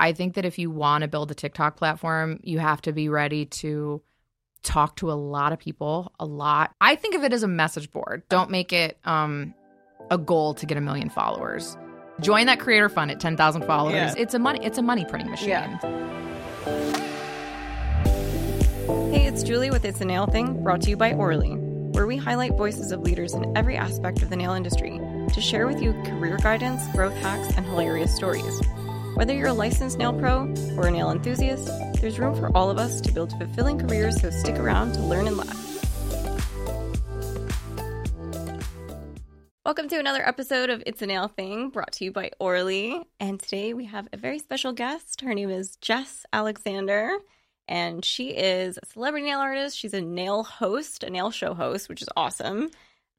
I think that if you want to build a TikTok platform, you have to be ready to talk to a lot of people, a lot. I think of it as a message board. Don't make it um, a goal to get a million followers. Join that creator fund at 10,000 followers. Yeah. It's a money it's a money printing machine. Yeah. Hey, it's Julie with It's a Nail Thing, brought to you by Orly, where we highlight voices of leaders in every aspect of the nail industry to share with you career guidance, growth hacks, and hilarious stories. Whether you're a licensed nail pro or a nail enthusiast, there's room for all of us to build fulfilling careers, so stick around to learn and laugh. Welcome to another episode of It's a Nail Thing, brought to you by Orly. And today we have a very special guest. Her name is Jess Alexander, and she is a celebrity nail artist. She's a nail host, a nail show host, which is awesome.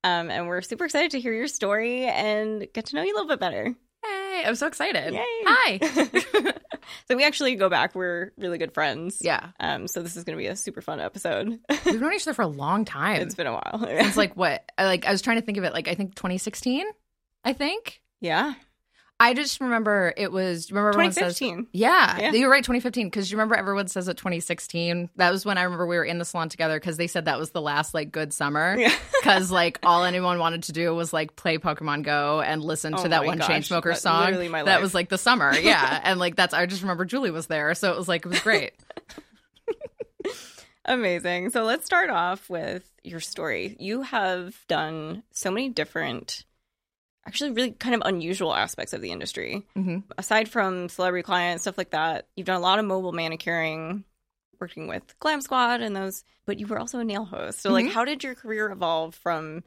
Um, and we're super excited to hear your story and get to know you a little bit better. Hey, I'm so excited. Yay. Hi. so we actually go back. We're really good friends. yeah. Um, so this is going to be a super fun episode. We've known each other for a long time. it's been a while. It's like what? Like I was trying to think of it. Like I think 2016. I think. yeah, I just remember it was. Remember everyone says. 2015. Yeah, Yeah. you're right. 2015. Because you remember everyone says it 2016. That was when I remember we were in the salon together because they said that was the last like good summer. Yeah. Because like all anyone wanted to do was like play Pokemon Go and listen Oh to that one gosh, Chainsmokers that's song. literally my That life. was like the summer. Yeah, and like that's I just remember Julie was there, so it was like it was great. Amazing. So let's start off with your story. You have done so many different, actually, really kind of unusual aspects of the industry. hmm Aside from celebrity clients, stuff like that, you've done a lot of mobile manicuring, working with Glam Squad and those, but you were also a nail host. So, like, Mhm. how did your career evolve from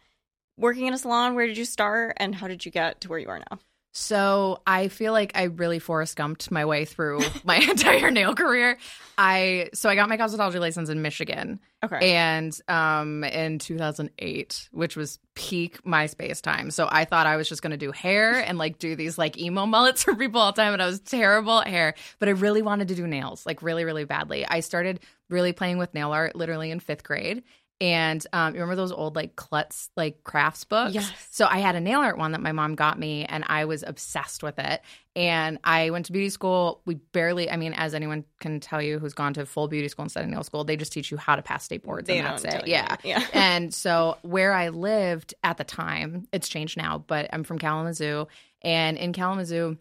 working in a salon? Where did you start? And how did you get to where you are now? So I feel like I really Forrest Gumped my way through my entire nail career. I so I got my cosmetology license in Michigan. Okay. and um in 2008 which was peak myspace time so i thought i was just going to do hair and like do these like emo mullets for people all the time and i was terrible at hair but i really wanted to do nails like really really badly i started really playing with nail art literally in fifth grade and um, you remember those old like klutz like crafts books Yes. so i had a nail art one that my mom got me and i was obsessed with it and i went to beauty school we barely i mean as anyone can tell you who's gone to full beauty school instead of nail school they just teach you how to pass state boards They and that's it yeah. Yeah. and so where I lived at the time, it's changed now, but I'm from Kalamazoo. And in Kalamazoo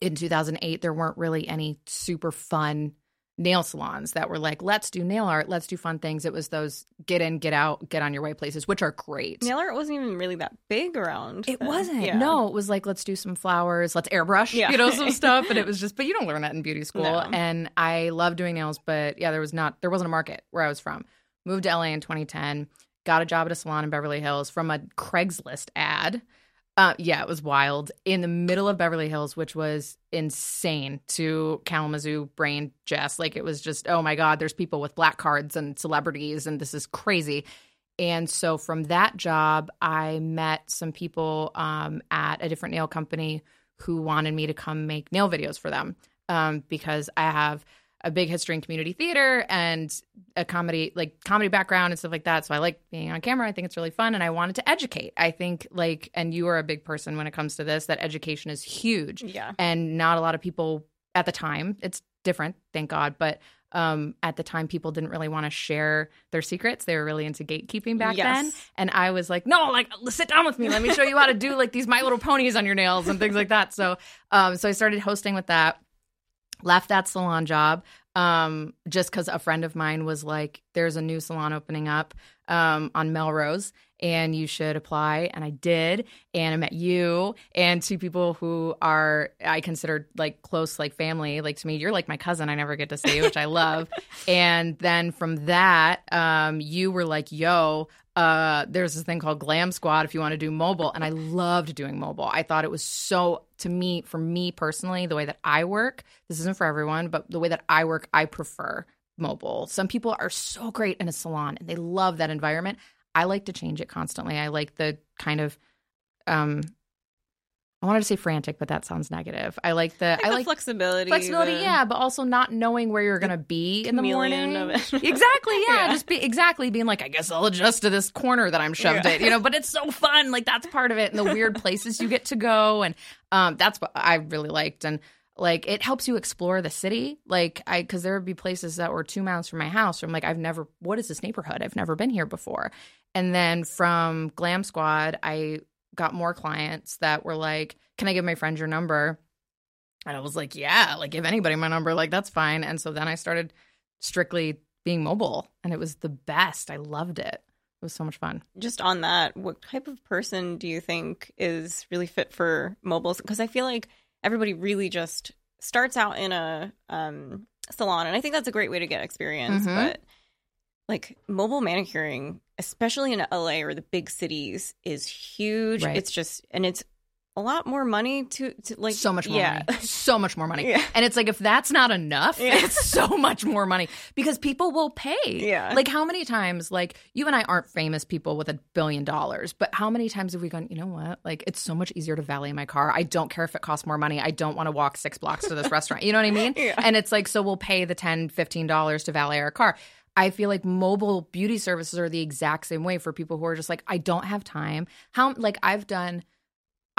in 2008, there weren't really any super fun nail salons that were like, let's do nail art, let's do fun things. It was those get in, get out, get on your way places, which are great. Nail art wasn't even really that big around. It then. wasn't. Yeah. No, it was like, let's do some flowers, let's airbrush, Yeah. you know, some stuff. And it was just, but you don't learn that in beauty school. No. And I love doing nails, but yeah, there was not, there wasn't a market where I was from. Moved to LA in 2010, got a job at a salon in Beverly Hills from a Craigslist ad. Uh, yeah, it was wild in the middle of Beverly Hills, which was insane to Kalamazoo brain Jess. Like it was just, oh my God, there's people with black cards and celebrities, and this is crazy. And so from that job, I met some people um, at a different nail company who wanted me to come make nail videos for them um, because I have a big history in community theater and a comedy like comedy background and stuff like that. So I like being on camera. I think it's really fun, and I wanted to educate. I think like, and you are a big person when it comes to this. That education is huge Yeah. and not a lot of people at the time it's different thank god but um at the time people didn't really want to share their secrets they were really into gatekeeping back Yes. then and i was like no like sit down with me let me show you how to do like these my little ponies on your nails and things like that so um so i started hosting with that left that salon job um just because a friend of mine was like there's a new salon opening up um on melrose and you should apply and i did and i met you and two people who are i consider like close like family like to me you're like my cousin i never get to see which i love and then from that um you were like yo uh, there's this thing called Glam Squad if you want to do mobile. And I loved doing mobile. I thought it was so, to me, for me personally, the way that I work, this isn't for everyone, but the way that I work, I prefer mobile. Some people are so great in a salon and they love that environment. I like to change it constantly. I like the kind of, um, I wanted to say frantic, but that sounds negative. I like the, Like I the like flexibility. flexibility, the yeah, but also not knowing where you're gonna be in the morning. of it. exactly, yeah, Yeah. just be exactly being like, I guess I'll adjust to this corner that I'm shoved Yeah. in, you know. But it's so fun, like that's part of it, and the weird places you get to go, and um, that's what I really liked. And like it helps you explore the city. Like I, because there would be places that were two miles from my house. Where I'm like, I've never. What is this neighborhood? I've never been here before. And then from Glam Squad, I got more clients that were like, "Can I give my friend your number?" And I was like, "Yeah, like give anybody my number, like that's fine." And so then I started strictly being mobile, and it was the best. I loved it. It was so much fun. Just on that, what type of person do you think is really fit for mobiles? Because I feel like everybody really just starts out in a um, salon, and I think that's a great way to get experience. Mhm. But like mobile manicuring, especially in LA or the big cities, is huge. Right. It's just, and it's a lot more money to, to like so much more yeah. money. So much more money. Yeah. And it's like if that's not enough, Yeah. it's so much more money because people will pay. Yeah. Like how many times like you and I aren't famous people with a billion dollars, but how many times have we gone, you know what? Like it's so much easier to valet my car. I don't care if it costs more money. I don't want to walk 6 blocks to this restaurant. You know what I mean? Yeah. And it's like so we'll pay the 10 15 dollars to valet our car. I feel like mobile beauty services are the exact same way for people who are just like I don't have time. How like I've done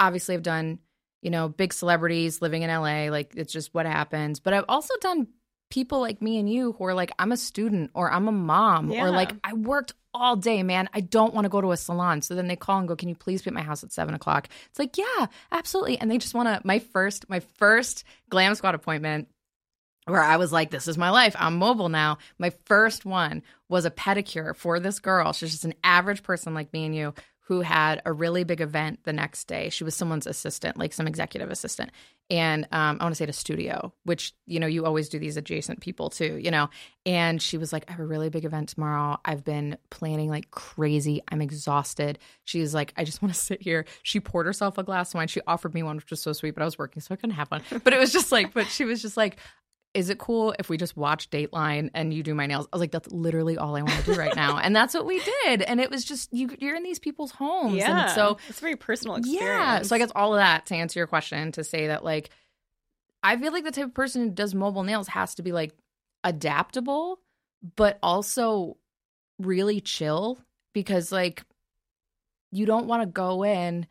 obviously I've done, you know, big celebrities living in LA, like it's just what happens. But I've also done people like me and you who are like, I'm a student or I'm a mom Yeah. or like I worked all day, man. I don't want to go to a salon. So then they call and go, Can you please be at my house at seven o'clock? It's like, yeah, absolutely. And they just want to my first, my first glam squad appointment where I was like, this is my life. I'm mobile now. My first one was a pedicure for this girl. She's just an average person like me and you who had a really big event the next day. She was someone's assistant, like some executive assistant. And um, I want to say a studio, which, you know, you always do these adjacent people too, you know. And she was like, I have a really big event tomorrow. I've been planning like crazy. I'm exhausted. She's like, I just want to sit here. She poured herself a glass of wine. She offered me one, which was so sweet, but I was working, so I couldn't have one. But it was just like, but she was just like, is it cool if we just watch Dateline and you do my nails? I was like, that's literally all I want to do right now. and that's what we did. And it was just, you, you're in these people's homes. Yeah. And so, it's a very personal experience. yeah. So I guess all of that to answer your question to say that, like, I feel like the type of person who does mobile nails has to be like adaptable, but also really chill because, like, you don't want to go in,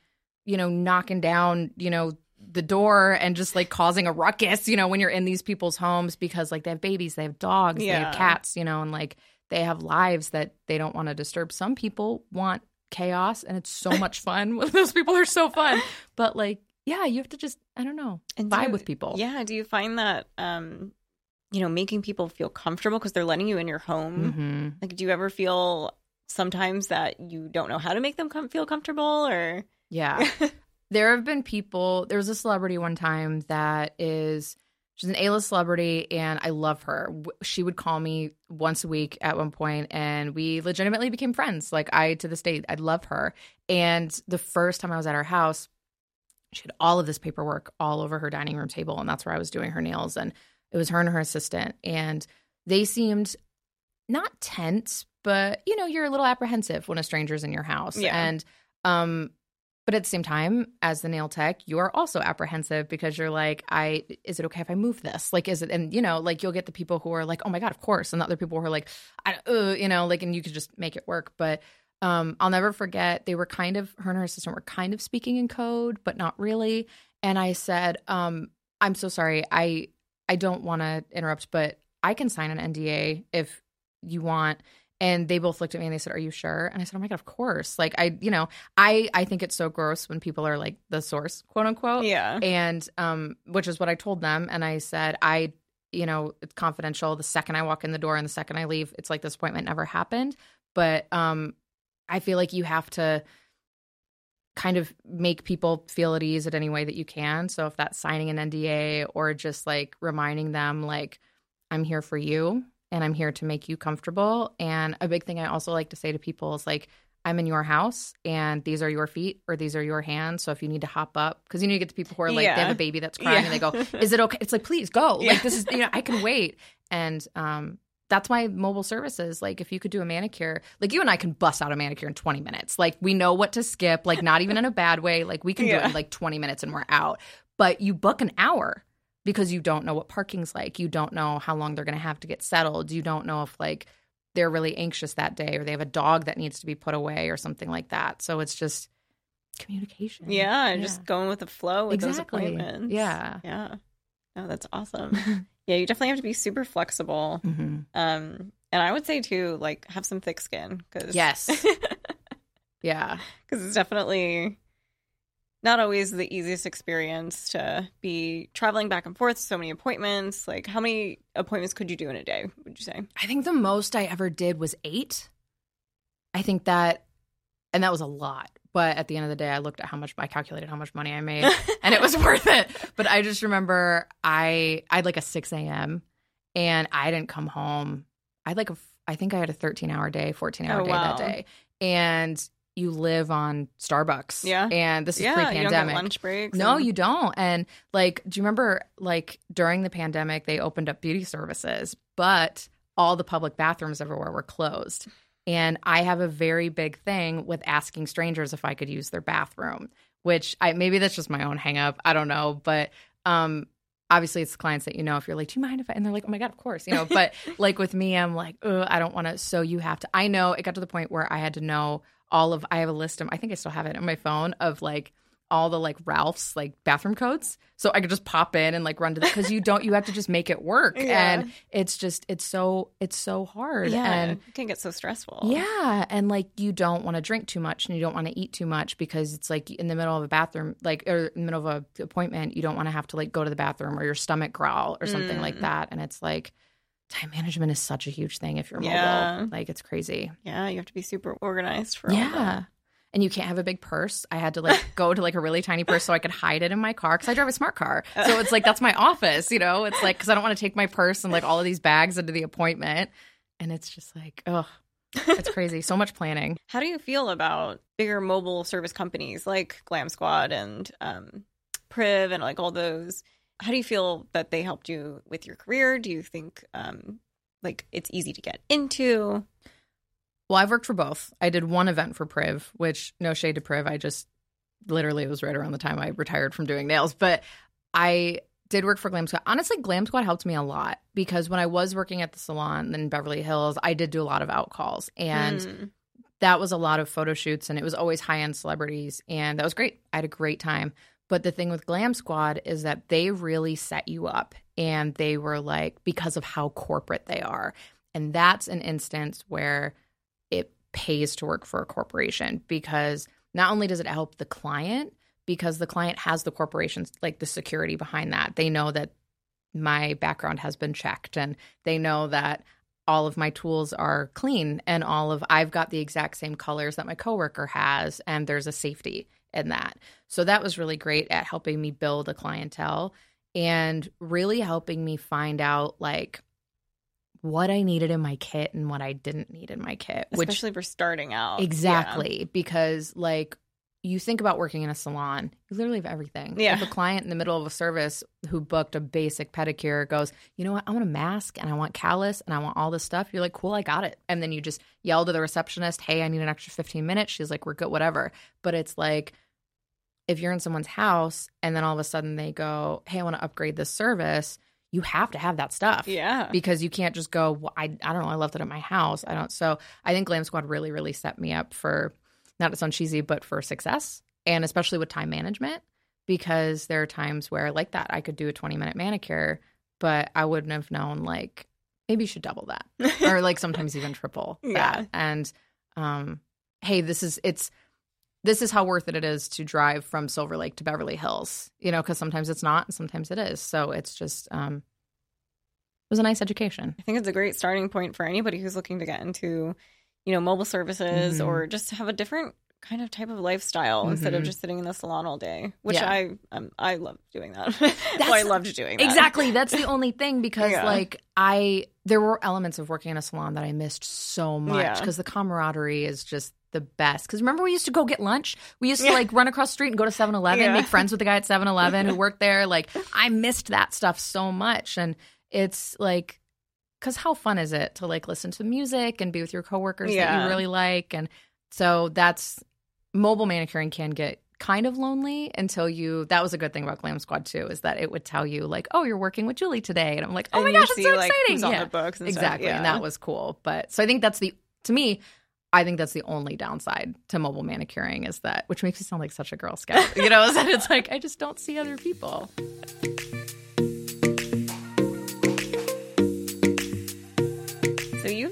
you know, knocking down, you know, the door and just like causing a ruckus, you know, when you're in these people's homes because like they have babies, they have dogs, they have cats, you know, and like they have lives that they don't want to disturb. Some people want chaos and it's so much fun. Those people are so fun. But like, yeah, you have to just, I don't know, And do vibe you- with people. Yeah. Do you find that, um, you know, making people feel comfortable because they're letting you in your home? hmm Like, do you ever feel sometimes that you don't know how to make them com- feel comfortable or? Yeah. there have been people, there was a celebrity one time that is, she's an A list celebrity and I love her. She would call me once a week at one point and we legitimately became friends. Like, I, to this day, I love her. And the first time I was at her house, she had all of this paperwork all over her dining room table. And that's where I was doing her nails. And it was her and her assistant. And they seemed not tense, but you know, you're a little apprehensive when a stranger's in your house. Yeah. And um but at the same time, as the nail tech, you are also apprehensive because you're like, I is it okay if I move this? Like, is it? And you know, like you'll get the people who are like, oh my god, of course, and the other people who are like, I, uh, you know, like, and you could just make it work. But um, I'll never forget they were kind of her and her assistant were kind of speaking in code, but not really. And I said, um, I'm so sorry, I I don't want to interrupt, but I can sign an NDA if you want. And they both looked at me and they said, "Are you sure?" And I said, "Oh my god, of course!" Like I, you know, I I think it's so gross when people are like the source, quote unquote. Yeah. And um, which is what I told them, and I said, I, you know, it's confidential. The second I walk in the door and the second I leave, it's like this appointment never happened. But um, I feel like you have to kind of make people feel at ease at any way that you can. So if that's signing an NDA or just like reminding them, like, I'm here for you and I'm here to make you comfortable. And a big thing I also like to say to people is like, I'm in your house and these are your feet or these are your hands. So if you need to hop up, because you know, you get the people who are like, they have a baby that's crying and they go, Is it okay? It's like, please go. Yeah. Like, this is, you know, I can wait. And, um, that's why mobile services, like if you could do a manicure, like you and I can bust out a manicure in 20 minutes. Like we know what to skip, like not even in a bad way. Like we can do it in like 20 minutes and we're out. But you book an hour because you don't know what parking's like. You don't know how long they're going to have to get settled. You don't know if like they're really anxious that day or they have a dog that needs to be put away or something like that. So it's just communication. Yeah, just going with the flow with Exactly. those appointments. Yeah. Yeah. Oh, that's awesome. yeah, you definitely have to be super flexible. Mm-hmm. Um, and I would say too, like have some thick skin because Yes. yeah. because it's definitely not always the easiest experience to be traveling back and forth. So many appointments. Like, how many appointments could you do in a day? Would you say? I think the most I ever did was eight. I think that, and that was a lot. But at the end of the day, I looked at how much I calculated how much money I made, and it was worth it. But I just remember I I had like a six a.m. and I didn't come home. I had like a I think I had a thirteen hour day, fourteen hour Oh, day wow. that day, and you live on Starbucks. Yeah. and this is yeah, you don't pre-pandemic. lunch breaks. No, and- you don't. And like, do you remember like during the pandemic, they opened up beauty services, but all the public bathrooms everywhere were closed. And I have a very big thing with asking strangers if I could use their bathroom, which I maybe that's just my own hangup. I don't know. But um obviously it's clients that you know if you're like, Do you mind if I and they're like, Oh my God, of course, you know. But like with me, I'm like, oh, I don't want to. So you have to I know it got to the point where I had to know all of I have a list of I think I still have it on my phone of like all the like Ralph's like bathroom codes. So I could just pop in and like run to the because you don't you have to just make it work. Yeah. And it's just it's so it's so hard. Yeah, And it can get so stressful. yeah, and like you don't want to drink too much and you don't want to eat too much because it's like in the middle of a bathroom, like or in the middle of a appointment, you don't want to have to like go to the bathroom or your stomach growl or something like Mm. that. And it's like time management is such a huge thing if you're mobile. Yeah. Like it's crazy. yeah, you have to be super organized for all Yeah. And you can't have a big purse. I had to like go to like a really tiny purse so I could hide it in my car because I drive a smart car. So it's like that's my office, you know. It's like because I don't want to take my purse and like all of these bags into the appointment, and it's just like, oh, it's crazy. So much planning. How do you feel about bigger mobile service companies like Glam Squad and um, Priv and like all those? How do you feel that they helped you with your career? Do you think um, like it's easy to get into? Well, I've worked for both. I did one event for Priv, which no shade to Priv. I just literally it was right around the time I retired from doing nails, but I did work for Glam Squad. Honestly, Glam Squad helped me a lot because when I was working at the salon in Beverly Hills, I did do a lot of out calls and Mm. that was a lot of photo shoots and it was always high end celebrities and that was great. I had a great time. But the thing with Glam Squad is that they really set you up and they were like because of how corporate they are. And that's an instance where it pays to work for a corporation because not only does it help the client because the client has the corporation's like the security behind that. They know that my background has been checked and they know that all of my tools are clean and all of I've got the exact same colors that my coworker has and there's a safety in that. So that was really great at helping me build a clientele and really helping me find out like what I needed in my kit and what I didn't need in my kit, which especially for starting out. Exactly. Because like you think about working in a salon, you literally have everything. Yeah. If a client in the middle of a service who booked a basic pedicure goes, you know what, I want a mask and I want callus and I want all this stuff, you're like, cool, I got it. And then you just yell to the receptionist, hey, I need an extra 15 minutes. She's like, we're good, whatever. But it's like if you're in someone's house and then all of a sudden they go, hey, I want to upgrade this service, you have to have that stuff Yeah. Because you can't just go well, I, I don't know i left it at my house i don't so i think glam squad really really set me up for not to sound cheesy but for success and especially with time management because there are times where like that i could do a 20 minute manicure but i wouldn't have known like maybe you should double that or like sometimes even triple Yeah. that and um hey this is it's this is how worth it it is to drive from silver lake to beverly hills you know because sometimes it's not and sometimes it is. So it's just um it was a nice education. I think it's a great starting point for anybody who's looking to get into, you know, mobile services Mhm. or just have a different kind of type of lifestyle instead of Mhm. just sitting in the salon all day, which Yeah. I um, I love doing that. well, I loved doing that. Exactly. That's the only thing because Yeah. like I there were elements of working in a salon that I missed so much Yeah. because the camaraderie is just the best. Because remember we used to go get lunch? We used to like run across the street and go to 7-Eleven, Yeah. make friends with the guy at 7-Eleven who worked there. Like I missed that stuff so much. And it's like because how fun is it to like listen to music and be with your coworkers that you really like? And so that's mobile manicuring can get kind of lonely until you that was a good thing about glam squad too is that it would tell you like oh you're working with julie today. And i'm like oh And my gosh it's so like, exciting! yeah. and exactly and that was cool. But so i think that's the to me i think that's the only downside to mobile manicuring is that which makes me sound like such a girl scout you know is that it's like i just don't see other people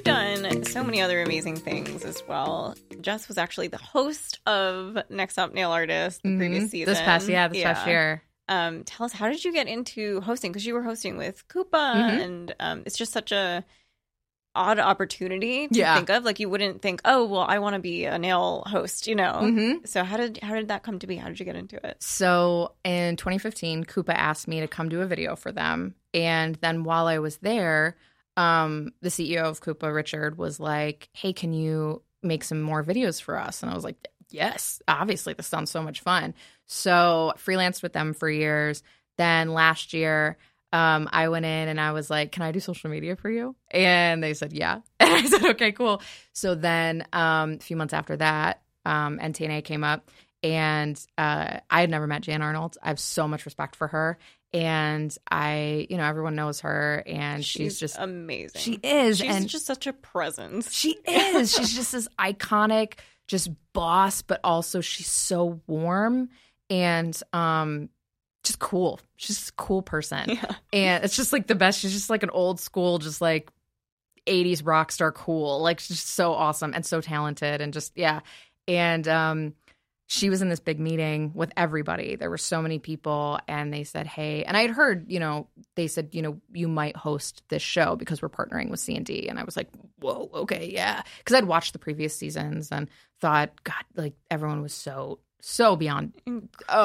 so many other amazing things as well. Jess was actually the host of Next Top Nail Artist the previous Mhm. season. This past, yeah, this past year. Um, tell us, how did you get into hosting? Because you were hosting with Kupa, Mhm. and um, it's just such a odd opportunity to Yeah. think of. Like you wouldn't think, oh, well, I want to be a nail host, you know. Mm-hmm. So how did how did that come to be? How did you get into it? So in 2015, Kupa asked me to come do a video for them. And then while I was there, um, the CEO of Kupa, Richard, was like, Hey, can you make some more videos for us? And I was like, Yes, obviously, this sounds so much fun. So freelanced with them for years. Then last year, um, I went in and I was like, Can I do social media for you? And they said, Yeah. And I said, Okay, cool. So then um, a few months after that, um, NTNA came up and uh, I had never met Jan Arnold. I have so much respect for her, and I, you know, everyone knows her, and she's, just amazing. she is, She's and just such a presence. she is. she's just this iconic, just boss, but also she's so warm and um, just cool. She's just a cool person, Yeah. and it's just like the best. She's just like an old school, just like. 80s rock star cool like she's just so awesome and so talented and just yeah and um she was in this big meeting with everybody. There were so many people, and they said, "Hey," and I had heard, you know, they said, you know, you might host this show because we're partnering with CND, and I was like, "Whoa, okay, yeah," because I'd watched the previous seasons and thought, God, like everyone was so so beyond, oh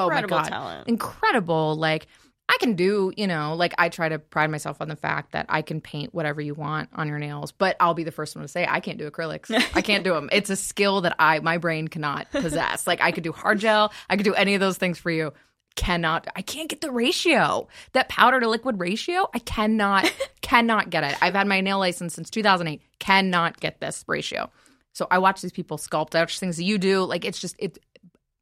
my Incredible god, talent. incredible. Like I can do, you know, like I try to pride myself on the fact that I can paint whatever you want on your nails, but I'll be the first one to say I can't do acrylics. I can't do them. It's a skill that I my brain cannot possess. Like I could do hard gel, I could do any of those things for you. Cannot I can't get the ratio. That powder to liquid ratio, I cannot cannot get it. I've had my nail license since 2008. Cannot get this ratio. So I watch these people sculpt. I watch things that you do. Like it's just it's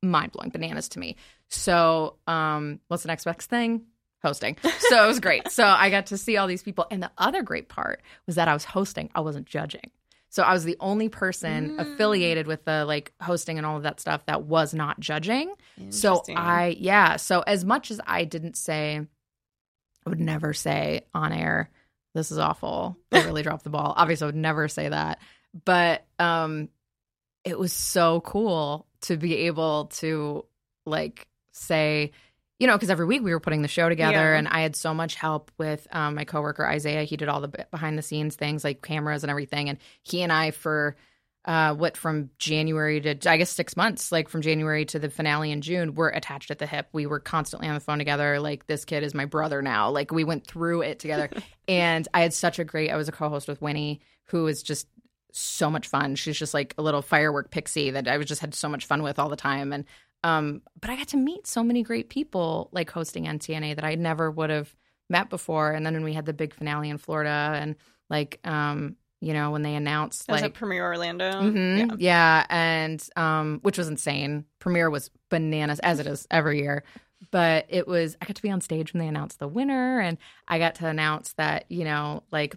mind blowing bananas to me. So, um, what's the next best thing? Hosting. So it was great. So I got to see all these people. And the other great part was that I was hosting, I wasn't judging. So I was the only person Mm. affiliated with the like hosting and all of that stuff that was not judging. So I, yeah. So as much as I didn't say, I would never say on air, this is awful. I really dropped the ball. Obviously, I would never say that. But um, it was so cool to be able to like say, you know, because every week we were putting the show together, Yeah. and I had so much help with um, my coworker Isaiah. He did all the behind the scenes things like cameras and everything, and he and I for uh, what from January to I guess six months, like from January to the finale in June, we're attached at the hip. We were constantly on the phone together. Like this kid is my brother now. Like we went through it together, and I had such a great. I was a co-host with Winnie, who is just so much fun. She's just like a little firework pixie that I was just had so much fun with all the time. And um, but I got to meet so many great people like hosting NTNA that I never would have met before. And then when we had the big finale in Florida, and like um, you know, when they announced That was like at Premiere Orlando. Mhm. Yeah. Yeah. and um, which was insane. Premiere was bananas as it is every year. But it was I got to be on stage when they announced the winner, and I got to announce that you know like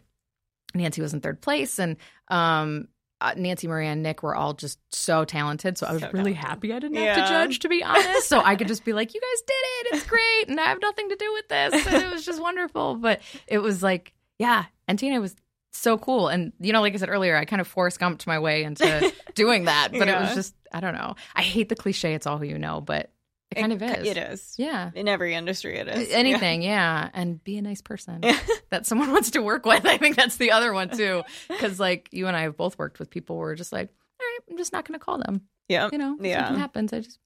Nancy was in third place, and um, uh, Nancy, Maria, and Nick were all just so talented. So I was So really talented. happy I didn't have to judge, to be honest. So I could just be like, "You guys did it! It's great!" And I have nothing to do with this, and it was just wonderful. But it was like, yeah, and Tina was so cool. And you know, like I said earlier, I kind of Forrest Gumped my way into doing that. But it was just I don't know. I hate the cliche "it's all who you know," but it kind of is. It is. Yeah. In every industry, it is. Anything, yeah. and be a nice person Yeah. that someone wants to work with. I think that's the other one too, because like you and I have both worked with people who are just like, all right, I'm just not going to call them. Yeah. You know, Yeah. something happens. I just,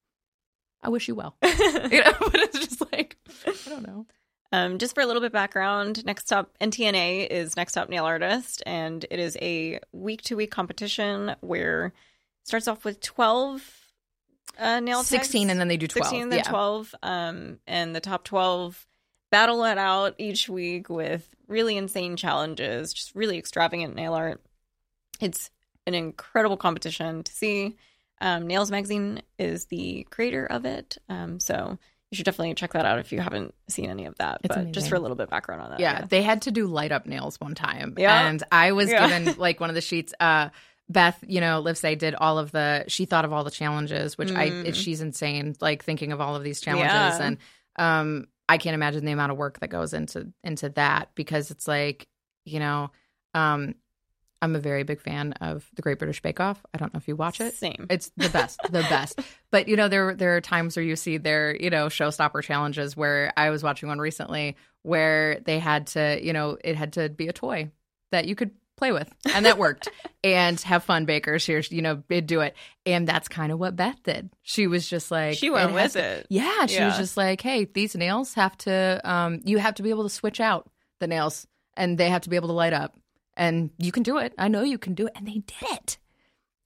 I wish you well. you know, but it's just like, I don't know. Um, just for a little bit background, Next Top NTNA is Next Top Nail Artist, and it is a week to week competition where it starts off with 12 uh, nail techs. 16 and then they do 12. 16 and then yeah. 12. Um, and the top 12 battle it out each week with really insane challenges, just really extravagant nail art. It's an incredible competition to see. Um, Nails Magazine is the creator of it. Um, so you should definitely check that out if you haven't seen any of that. It's but just for a little bit of background on that. yeah, they had to do light up nails one time. Yeah. And I was Yeah. given like one of the sheets. Uh, Beth, you know, Livesay did all of the. She thought of all the challenges, which I. Mm. It, she's insane. Like thinking of all of these challenges, Yeah. and um, I can't imagine the amount of work that goes into into that because it's like, you know, um, I'm a very big fan of the Great British Bake Off. I don't know if you watch it. Same. It's the best, the best. But you know, there there are times where you see their you know showstopper challenges. Where I was watching one recently where they had to you know it had to be a toy that you could play with, and that worked. and have fun, bakers. Here, you know, do it. And that's kind of what Beth did. She was just like She went it with to- it. Yeah, she was just like, hey, these nails have to. Um, you have to be able to switch out the nails, and they have to be able to light up. And you can do it. I know you can do it, and they did it.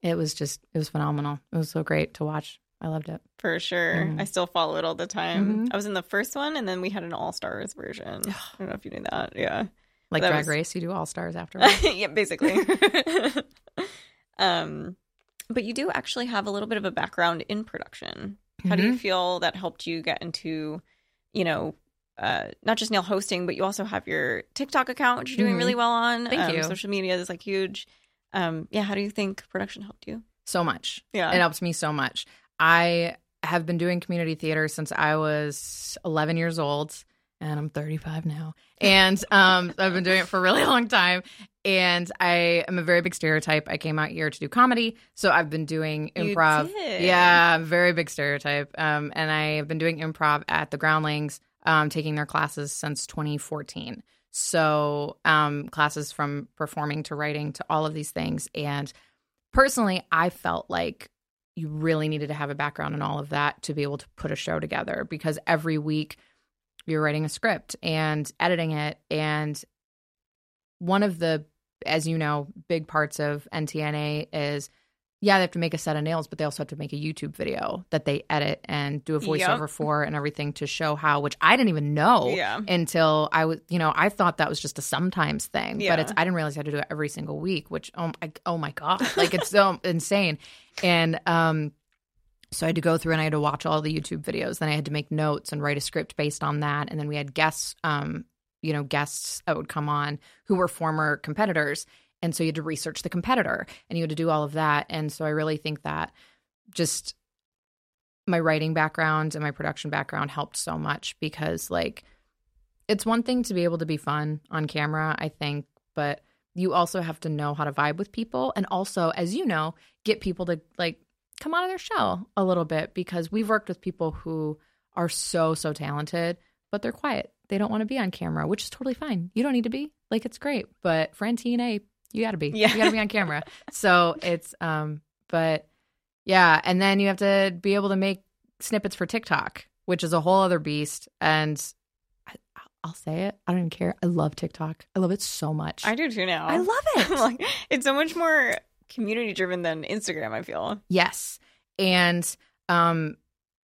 It was just, it was phenomenal. It was so great to watch. I loved it. For sure. Mhm. I still follow it all the time. Mhm. I was in the first one and then we had an all stars version. I don't know if you knew that. Yeah. Like That Drag was- Race, you do All Stars after. yeah, basically. um but you do actually have a little bit of a background in production. How do you feel that helped you get into, you know, uh, not just nail hosting, but you also have your TikTok account, which you're doing Mhm. really well on. Thank um, you. Social media is like huge. Um, yeah, how do you think production helped you? so much. Yeah. It helps me so much. I have been doing community theater since I was 11 years old, and I'm 35 now. And um, I've been doing it for a really long time. And I am a very big stereotype. I came out here to do comedy, so I've been doing You improv. did. Yeah, very big stereotype. Um, and I have been doing improv at the Groundlings, um, taking their classes since 2014. So um, classes from performing to writing to all of these things. And personally, I felt like you really needed to have a background in all of that to be able to put a show together because every week you're writing a script and editing it. And one of the, as you know, big parts of NTNA is yeah, they have to make a set of nails, but they also have to make a YouTube video that they edit and do a voiceover for and everything to show how, which I didn't even know Yeah. until I was, you know, I thought that was just a sometimes thing, Yeah. but it's, I didn't realize I had to do it every single week, which, oh, I, oh my God, like it's so insane. And, um, so I had to go through and I had to watch all the YouTube videos. Then I had to make notes and write a script based on that. And then we had guests, um, you know, guests that would come on who were former competitors. And so you had to research the competitor and you had to do all of that. And so I really think that just my writing background and my production background helped so much because like it's one thing to be able to be fun on camera, I think, but you also have to know how to vibe with people and also as you know, get people to like come out of their shell a little bit because we've worked with people who are so so talented, but they're quiet. They don't want to be on camera, which is totally fine. You don't need to be. Like it's great, but for NTNA, you got to be. Yeah. You got to be on camera. so it's um but yeah, and then you have to be able to make snippets for TikTok, which is a whole other beast and I'll say it. I don't even care. I love TikTok. I love it so much. I do too now. I love it. like it's so much more community driven than Instagram, I feel. Yes. And um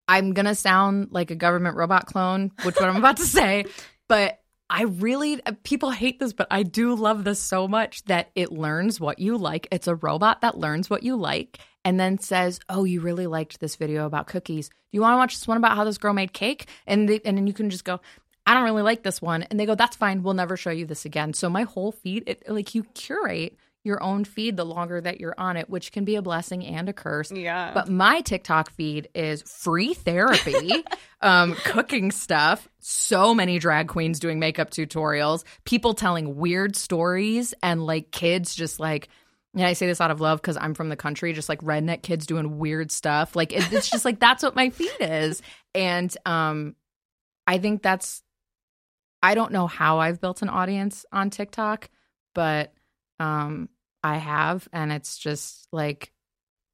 I'm going to sound like a government robot clone, which what I'm about to say, but I really uh, people hate this, but I do love this so much that it learns what you like. It's a robot that learns what you like and then says, "Oh, you really liked this video about cookies. Do you want to watch this one about how this girl made cake?" And they, and then you can just go, "I don't really like this one." And they go, "That's fine. We'll never show you this again." So my whole feed, it like you curate your own feed the longer that you're on it, which can be a blessing and a curse. Yeah. But my TikTok feed is free therapy, um, cooking stuff, so many drag queens doing makeup tutorials, people telling weird stories, and like kids just like, and I say this out of love because I'm from the country, just like redneck kids doing weird stuff. Like it, it's just like that's what my feed is, and um, I think that's. I don't know how I've built an audience on TikTok, but um, I have, and it's just like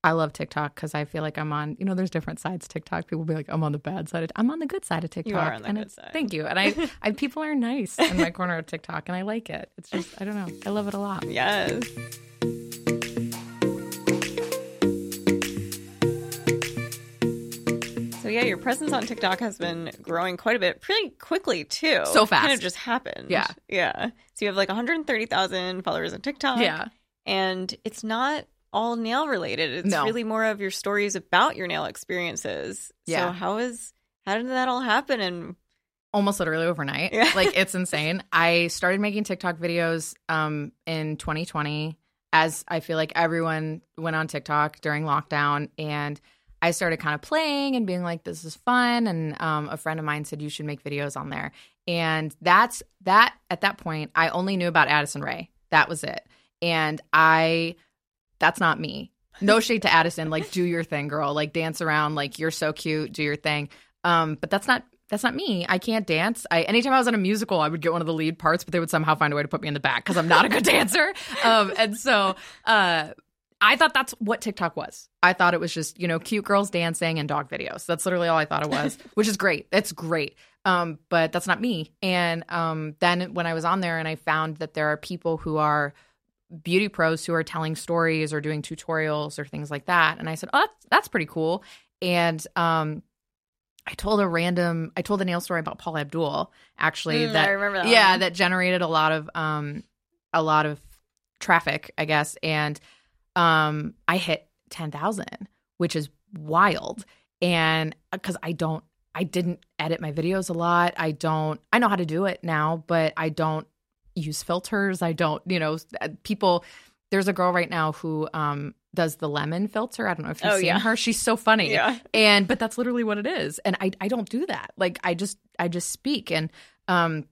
I love TikTok because I feel like I'm on. You know, there's different sides. of TikTok. People be like, I'm on the bad side. Of, I'm on the good side of TikTok. You are on the and good it's, side. Thank you. And I, I, people are nice in my corner of TikTok, and I like it. It's just, I don't know. I love it a lot. yes. So yeah, your presence on TikTok has been growing quite a bit, pretty quickly too. So It kind of just happened. Yeah. yeah. So you have like 130,000 followers on TikTok. Yeah. And it's not all nail related. It's No. really more of your stories about your nail experiences. Yeah. So how is how did that all happen? And almost literally overnight. Yeah. Like it's insane. I started making TikTok videos um in 2020 as I feel like everyone went on TikTok during lockdown and I started kind of playing and being like this is fun and um a friend of mine said you should make videos on there. And that's that at that point I only knew about Addison Rae. That was it. And I that's not me. No shade to Addison, like do your thing, girl. Like dance around, like you're so cute, do your thing. Um, but that's not that's not me. I can't dance. I anytime I was in a musical, I would get one of the lead parts, but they would somehow find a way to put me in the back because I'm not a good dancer. Um, and so uh, I thought that's what TikTok was. I thought it was just you know cute girls dancing and dog videos. That's literally all I thought it was, which is great. It's great. Um, but that's not me. And um, then when I was on there and I found that there are people who are beauty pros who are telling stories or doing tutorials or things like that, and I said, oh, that's, that's pretty cool. And um, I told a random, I told a nail story about Paula Abdul actually. Mm, that I remember that yeah, one. that generated a lot of um, a lot of traffic, I guess, and um, I hit ten thousand, which is wild. And because I don't, I didn't edit my videos a lot. I don't, I know how to do it now, but I don't use filters. I don't, you know, people. There's a girl right now who um, does the lemon filter. I don't know if you've Oh, seen yeah. her. She's so funny Yeah. and but that's literally what it is and i i don't do that like i just i just speak and um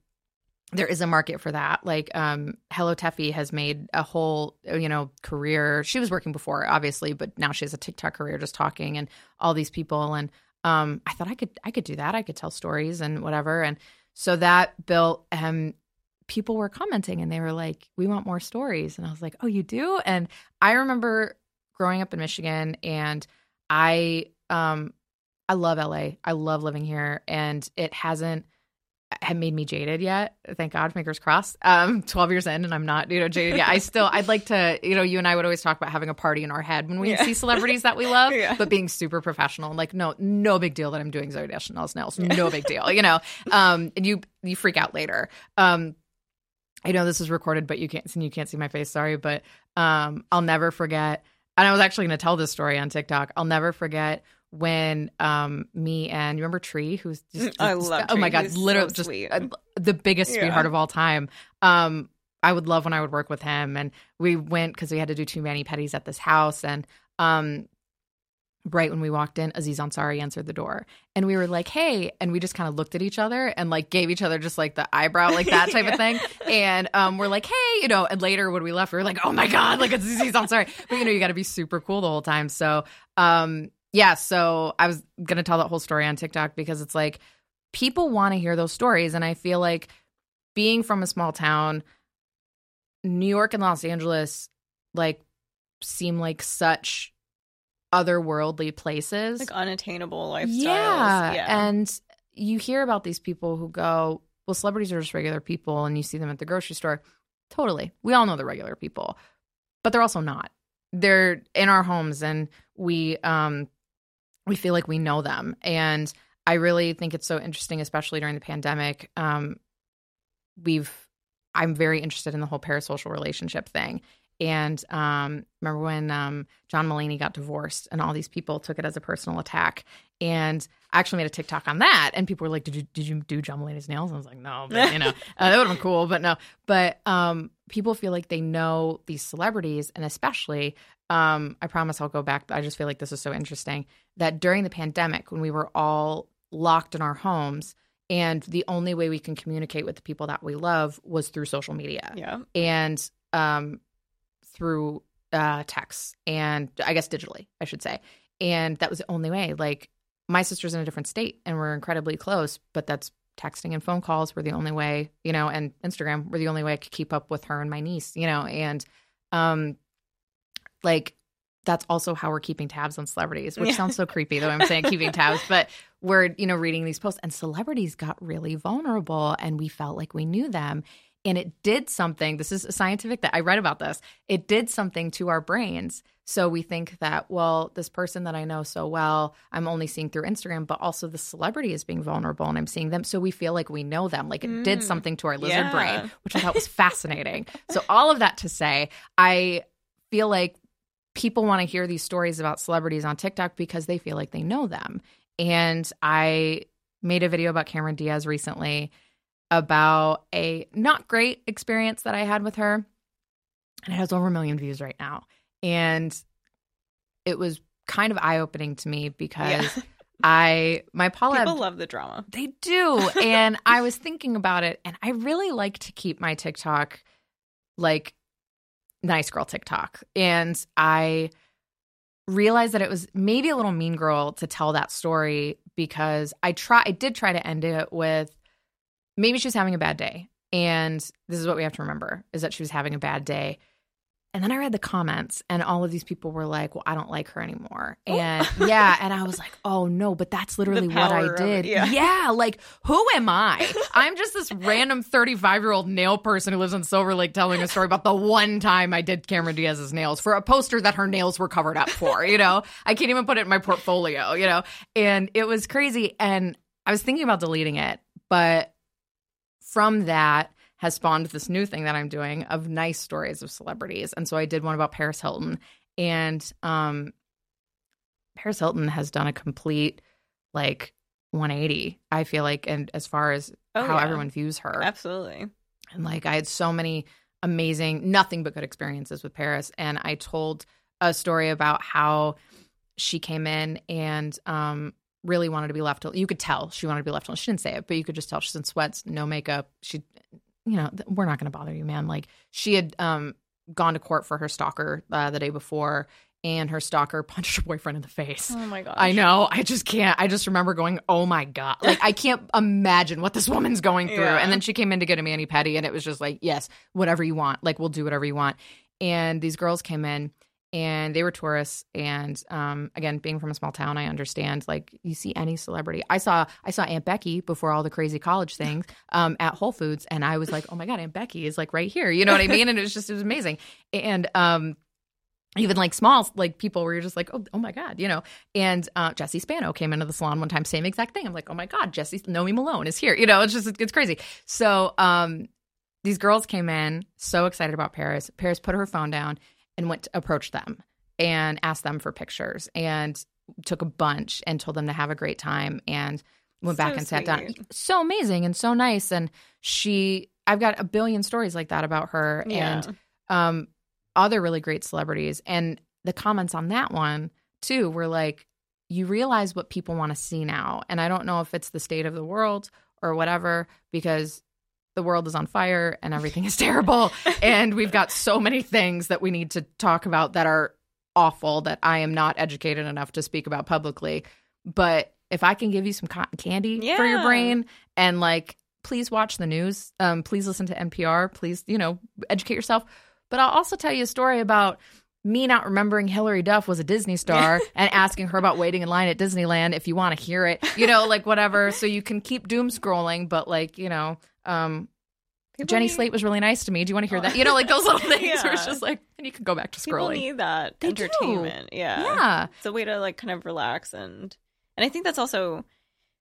there is a market for that like um hello teffy has made a whole you know career she was working before obviously but now she has a tiktok career just talking and all these people and um i thought i could i could do that i could tell stories and whatever and so that built um people were commenting and they were like we want more stories and i was like oh you do and i remember growing up in michigan and I um I love LA. I love living here and it hasn't had made me jaded yet. Thank God, fingers crossed. Um 12 years in and I'm not, you know, jaded yet. I still I'd like to, you know, you and I would always talk about having a party in our head when we Yeah. see celebrities that we love, Yeah. but being super professional and like no no big deal that I'm doing Zooey Deschanel's nails. No big deal, you know. Um and you you freak out later. Um I know this is recorded, but you can't you can't see my face. Sorry, but um, I'll never forget. And I was actually going to tell this story on TikTok. I'll never forget when um, me and you remember Tree, who's just, I just- love oh my god, He's so literally just sweet. uh, the biggest Yeah. sweetheart of all time. Um, I would love when I would work with him, and we went because we had to do too many petties at this house, and um, right when we walked in, Aziz Ansari answered the door. And we were like, hey. And we just kind of looked at each other and like gave each other just like the eyebrow, like that type of thing. And um, we're like, hey, you know, and later when we left, we were like, oh my God, like it's Aziz Ansari. But you know, you got to be super cool the whole time. So, um, yeah, so I was going to tell that whole story on TikTok because it's like people want to hear those stories. And I feel like being from a small town, New York and Los Angeles, like, seem like such otherworldly places. like unattainable lifestyles. Yeah. And you hear about these people who go, well, celebrities are just regular people, and you see them at the grocery store. Totally. We all know they're regular people, but they're also not. They're in our homes and we um we feel like we know them. And I really think it's so interesting, especially during the pandemic. Um we've I'm very interested in the whole parasocial relationship thing. And um, remember when um, John Mulaney got divorced, and all these people took it as a personal attack. And I actually made a TikTok on that, and people were like, "Did you did you do John Mulaney's nails?" And I was like, "No, but you know uh, that would have been cool, but no." But um, people feel like they know these celebrities, and especially, um, I promise I'll go back. I just feel like this is so interesting that during the pandemic, when we were all locked in our homes, and the only way we can communicate with the people that we love was through social media Yeah. and um, through uh, texts and I guess digitally, I should say. And that was the only way. Like my sister's in a different state and we're incredibly close, but that's texting and phone calls were the only way, you know, and Instagram were the only way I could keep up with her and my niece, you know, and um, like that's also how we're keeping tabs on celebrities, which Yeah. sounds so creepy though I'm saying keeping tabs, but we're, you know, reading these posts and celebrities got really vulnerable and we felt like we knew them. And it did something. This is a scientific that I read about this. It did something to our brains. So we think that, well, this person that I know so well, I'm only seeing through Instagram, but also the celebrity is being vulnerable and I'm seeing them. So we feel like we know them. Like it did Mm. something to our lizard Yeah. brain, which I thought was fascinating. So all of that to say, I feel like people want to hear these stories about celebrities on TikTok because they feel like they know them. And I made a video about Cameron Diaz recently about a not great experience that I had with her. And it has over a million views right now. And it was kind of eye opening to me because Yeah. I, my Paula, People love the drama. they do. and I was thinking about it, and I really like to keep my TikTok like nice girl TikTok. And I realized that it was maybe a little mean girl to tell that story because I try I did try to end it with maybe she was having a bad day. And this is what we have to remember is that she was having a bad day. And then I read the comments, and all of these people were like, Well, I don't like her anymore. And yeah, and I was like, Oh no, but that's literally what I did. it, yeah. like, who am I? I'm just this random 35 year old nail person who lives in Silver Lake telling a story about the one time I did Cameron Diaz's nails for a poster that her nails were covered up for, you know? I can't even put it in my portfolio, you know? And it was crazy. And I was thinking about deleting it, but from that has spawned this new thing that I'm doing of nice stories of celebrities. And so I did one about Paris Hilton. And um Paris Hilton has done a complete like 180, I feel like, and as far as Oh, how yeah. everyone views her. Absolutely. And like I had so many amazing, nothing but good experiences with Paris. And I told a story about how she came in and um really wanted to be left alone. You could tell she wanted to be left alone. She didn't say it, but you could just tell she's in sweats, no makeup. She you know, we're not going to bother you, man. Like she had um gone to court for her stalker uh, the day before and her stalker punched her boyfriend in the face. Oh my gosh. I know. I just can't. I just remember going, "Oh my god!" Like I can't imagine what this woman's going through. Yeah. And then she came in to get a mani pedi, and it was just like, "Yes, whatever you want. Like we'll do whatever you want." And these girls came in, and they were tourists. And um, again, being from a small town, I understand. Like you see any celebrity, I saw I saw Aunt Becky before all the crazy college things um, at Whole Foods, and I was like, "Oh my god, Aunt Becky is like right here." You know what I mean? And it was just it was amazing. And um, even like small like people where you're just like oh, oh my god you know and uh, jessie spano came into the salon one time same exact thing i'm like oh my god jessie nomi malone is here you know it's just it's crazy so um these girls came in so excited about paris paris put her phone down and went to approach them and asked them for pictures and took a bunch and told them to have a great time and went back So and sat down so amazing and so nice and she i've got a billion stories like that about her Yeah. and um, other really great celebrities. And the comments on that one, too, were like, you realize what people want to see now. And I don't know if it's the state of the world or whatever, because the world is on fire and everything is terrible. and we've got so many things that we need to talk about that are awful that I am not educated enough to speak about publicly. But if I can give you some cotton candy for your brain and like, please watch the news. Um, please listen to NPR. Please, you know, educate yourself. But I'll also tell you a story about me not remembering Hilary Duff was a Disney star and asking her about waiting in line at Disneyland if you want to hear it, you know, like whatever. So you can keep doom scrolling, but like, you know, um, People Jenny need- Slate was really nice to me. Do you want to hear that? You know, like those little things where it's just like, and you can go back to scrolling. People need that They do. entertainment. Yeah. yeah. It's a way to like kind of relax and and I think that's also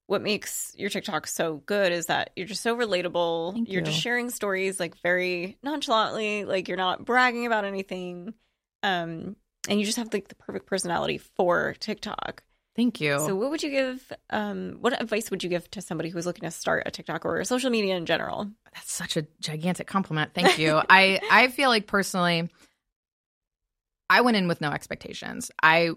what makes your TikTok so good is that you're just so relatable. Thank you're just sharing stories like very nonchalantly, like you're not bragging about anything. Um and you just have like the perfect personality for TikTok. Thank you. So what would you give um what advice would you give to somebody who's looking to start a TikTok or social media in general? That's such a gigantic compliment. Thank you. I I feel like personally I went in with no expectations. I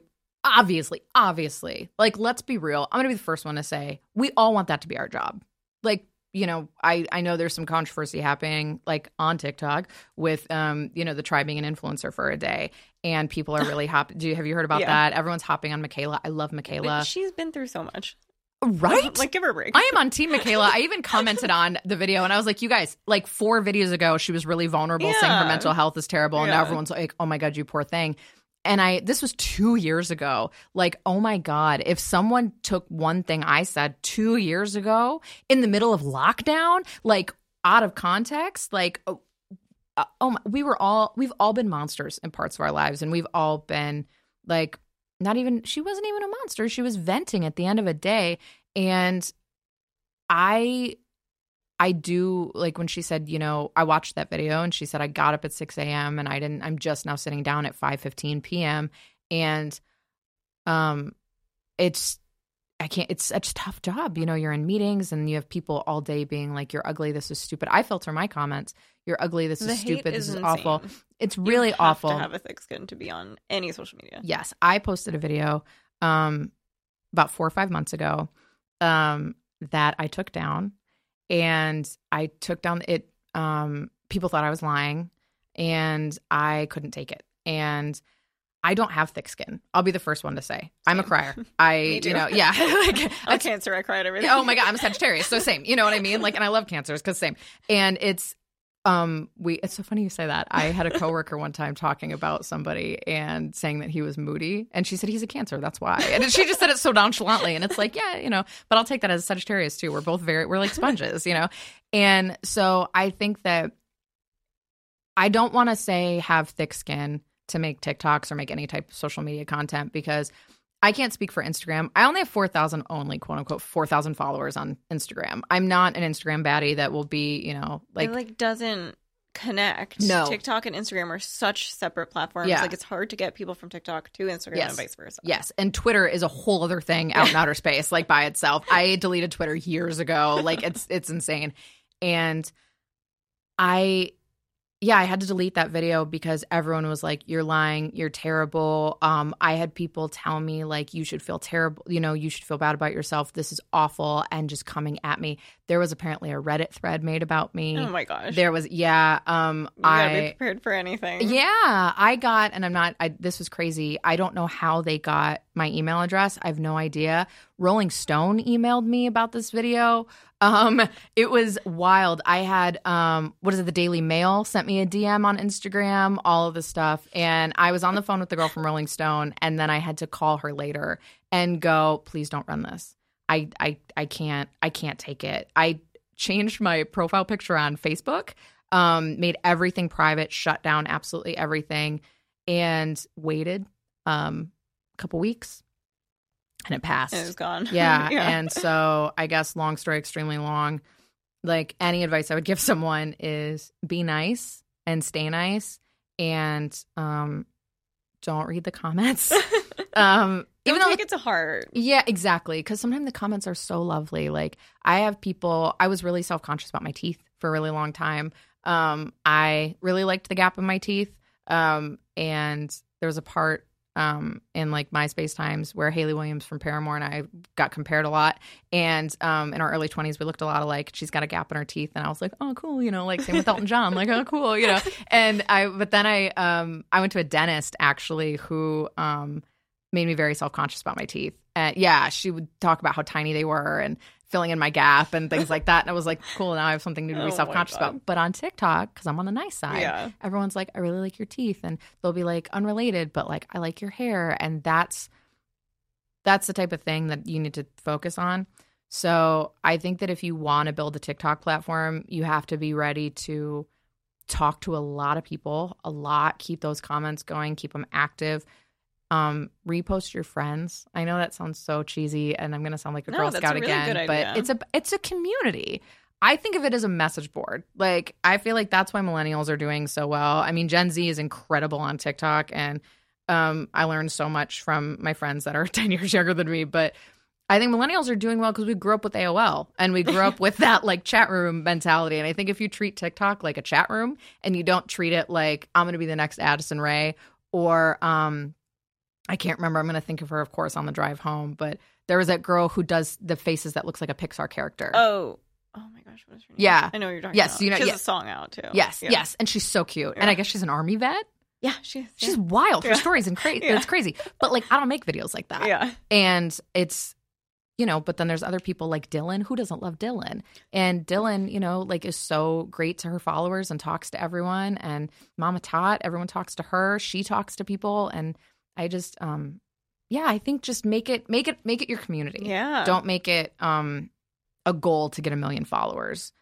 obviously, obviously, like let's be real. I'm going to be the first one to say we all want that to be our job. Like, you know, I I know there's some controversy happening like on TikTok with um, you know, the try being an influencer for a day and people are really hop do you have you heard about Yeah. that? Everyone's hopping on Michaela. I love But Michaela. she's been through so much. Right? like give her a break. I am on Team Michaela. I even commented on the video and I was like, you guys, like four videos ago, she was really vulnerable saying her mental health is terrible. And now everyone's like, oh my God, you poor thing. And I, this was two years ago. Like, oh my God, if someone took one thing I said two years ago in the middle of lockdown, like out of context, like, uh, oh my, we were all, we've all been monsters in parts of our lives. And we've all been like, not even, she wasn't even a monster. She was venting at the end of a day. And I I do like when she said, you know, I watched that video and she said I got up at six AM and I didn't I'm just now sitting down at five fifteen PM and um it's I can't it's such a tough job. You know, you're in meetings and you have people all day being like, You're ugly, this is stupid. I filter my comments. You're ugly, this The is stupid, is this is insane. awful. It's You really have awful. To have a thick skin to be on any social media. Yes, I posted a video um about 4 or 5 months ago um that I took down and I took down it um people thought I was lying and I couldn't take it. And I don't have thick skin. I'll be the first one to say I'm a crier. I, you know, yeah. like, I'm cancer. I cried everything. oh my god, I'm a Sagittarius, so same. You know what I mean? Like, and I love cancers because same. And it's um we it's so funny you say that. I had a coworker one time talking about somebody and saying that he was moody, and she said he's a Cancer. That's why. And she just said it so nonchalantly, and it's like, yeah, you know. But I'll take that as a Sagittarius too. We're both very we're like sponges, you know. And so I think that I don't want to say have thick skin to make TikToks or make any type of social media content because I can't speak for Instagram. I only have 4,000 only, quote unquote, 4,000 followers on Instagram. I'm not an Instagram baddie that will be, you know, like, it like doesn't connect. No. TikTok and Instagram are such separate platforms. Yeah. Like it's hard to get people from TikTok to Instagram Yes. and vice versa. yes. And Twitter is a whole other thing out in outer space, like by itself. I deleted Twitter years ago. Like, it's, it's insane. And I, yeah, I had to delete that video because everyone was like, "You're lying. You're terrible." Um, I had people tell me like, "You should feel terrible. You know, you should feel bad about yourself. This is awful," and just coming at me. There was apparently a Reddit thread made about me. Oh my gosh. There was, yeah. Um, you gotta be I prepared for anything. yeah, I got, and I'm not. I, this was crazy. I don't know how they got my email address. I have no idea. Rolling Stone emailed me about this video. Um, it was wild. I had um, what is it? The Daily Mail sent me a DM on Instagram. All of this stuff, and I was on the phone with the girl from Rolling Stone, and then I had to call her later and go, "Please don't run this. I, I, I can't. I can't take it. I changed my profile picture on Facebook." um, made everything private, shut down absolutely everything, and waited um, a couple weeks, and it passed. It was gone. yeah, and so I guess long story, extremely long. Like any advice I would give someone is be nice and stay nice, and um, don't read the comments. um, Even though take it to heart. yeah, exactly. Because sometimes the comments are so lovely. Like I have people. I was really self conscious about my teeth for a really long time. Um, I really liked the gap in my teeth. Um, and there was a part um in like MySpace times where Hayley Williams from Paramore and I got compared a lot. And um in our early twenties we looked a lot alike. She's got a gap in her teeth, and I was like, oh cool, you know, like same with Elton John, like oh cool, you know. And I but then I um I went to a dentist actually who um made me very self conscious about my teeth. And yeah, she would talk about how tiny they were and filling in my gap and things like that. And I was like, cool, now I have something new to Oh be my self conscious about. But on TikTok, because I'm on the nice side, Yeah. everyone's like, I really like your teeth. And they'll be like, unrelated, but like, I like your hair. And that's that's the type of thing that you need to focus on. So I think that if you want to build a TikTok platform, you have to be ready to talk to a lot of people, a lot, keep those comments going, keep them active. Um, repost your friends. I know that sounds so cheesy, and I'm gonna sound like a No, Girl Scout really again, but it's a it's a community. I think of it as a message board. Like I feel like that's why millennials are doing so well. I mean, Gen Z is incredible on TikTok, and um, I learned so much from my friends that are 10 years younger than me. But I think millennials are doing well because we grew up with AOL and we grew up with that like chat room mentality. And I think if you treat TikTok like a chat room and you don't treat it like I'm going to be the next Addison Rae or um, I can't remember. I'm going to think of her, of course, on the drive home. But there was that girl who does the faces that looks like a Pixar character. Oh. Oh my gosh, what is her name? Yeah. I know what you're talking Yes, about. you know- She has yeah. a song out too. yes, Yeah. yes, and she's so cute. And I guess she's an army vet. Yeah, she is. She's yeah. wild. Her Yeah. stories and crazy. Yeah. It's crazy. But like, I don't make videos like that. yeah. and it's you know but then there's other people like dylan who doesn't love dylan and dylan you know like is so great to her followers and talks to everyone and mama tot everyone talks to her she talks to people and i just um yeah i think just make it make it make it your community Yeah. don't make it um a goal to get a million followers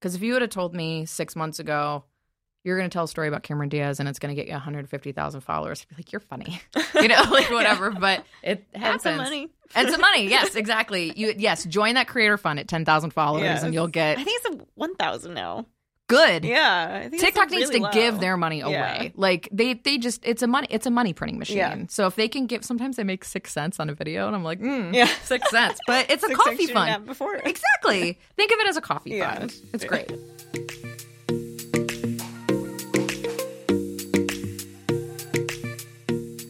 because if you would have told me six months ago you're going to tell a story about Cameron Diaz and it's going to get you 150,000 followers. I'd be like, you're funny, you know, like whatever. But it And some money. and some money. Yes, exactly. You yes, join that creator fund at ten thousand followers, Yes. and you'll get I think it's a one thousand now. Good. Yeah. I think TikTok needs really to give their money away. Yeah. Like they they just it's a money it's a money printing machine. Yeah. So if they can give sometimes they make six cents on a video, and I'm like, mm, Yeah. six cents, but it's a Six coffee fund. before. Exactly. Think of it as a coffee Yeah. fund. It's great.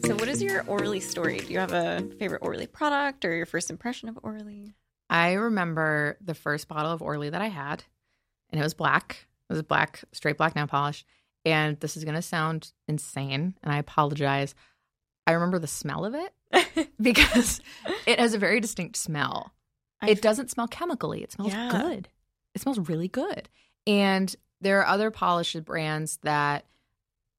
So, what is your Orly story? Do you have a favorite Orly product or your first impression of Orly? I remember the first bottle of Orly that I had, and it was black. It was black, straight black nail polish. and this is going to sound insane, and I apologize. I remember the smell of it because it has a very distinct smell. I it doesn't smell chemically. It smells Yeah. good. It smells really good. And there are other polish brands that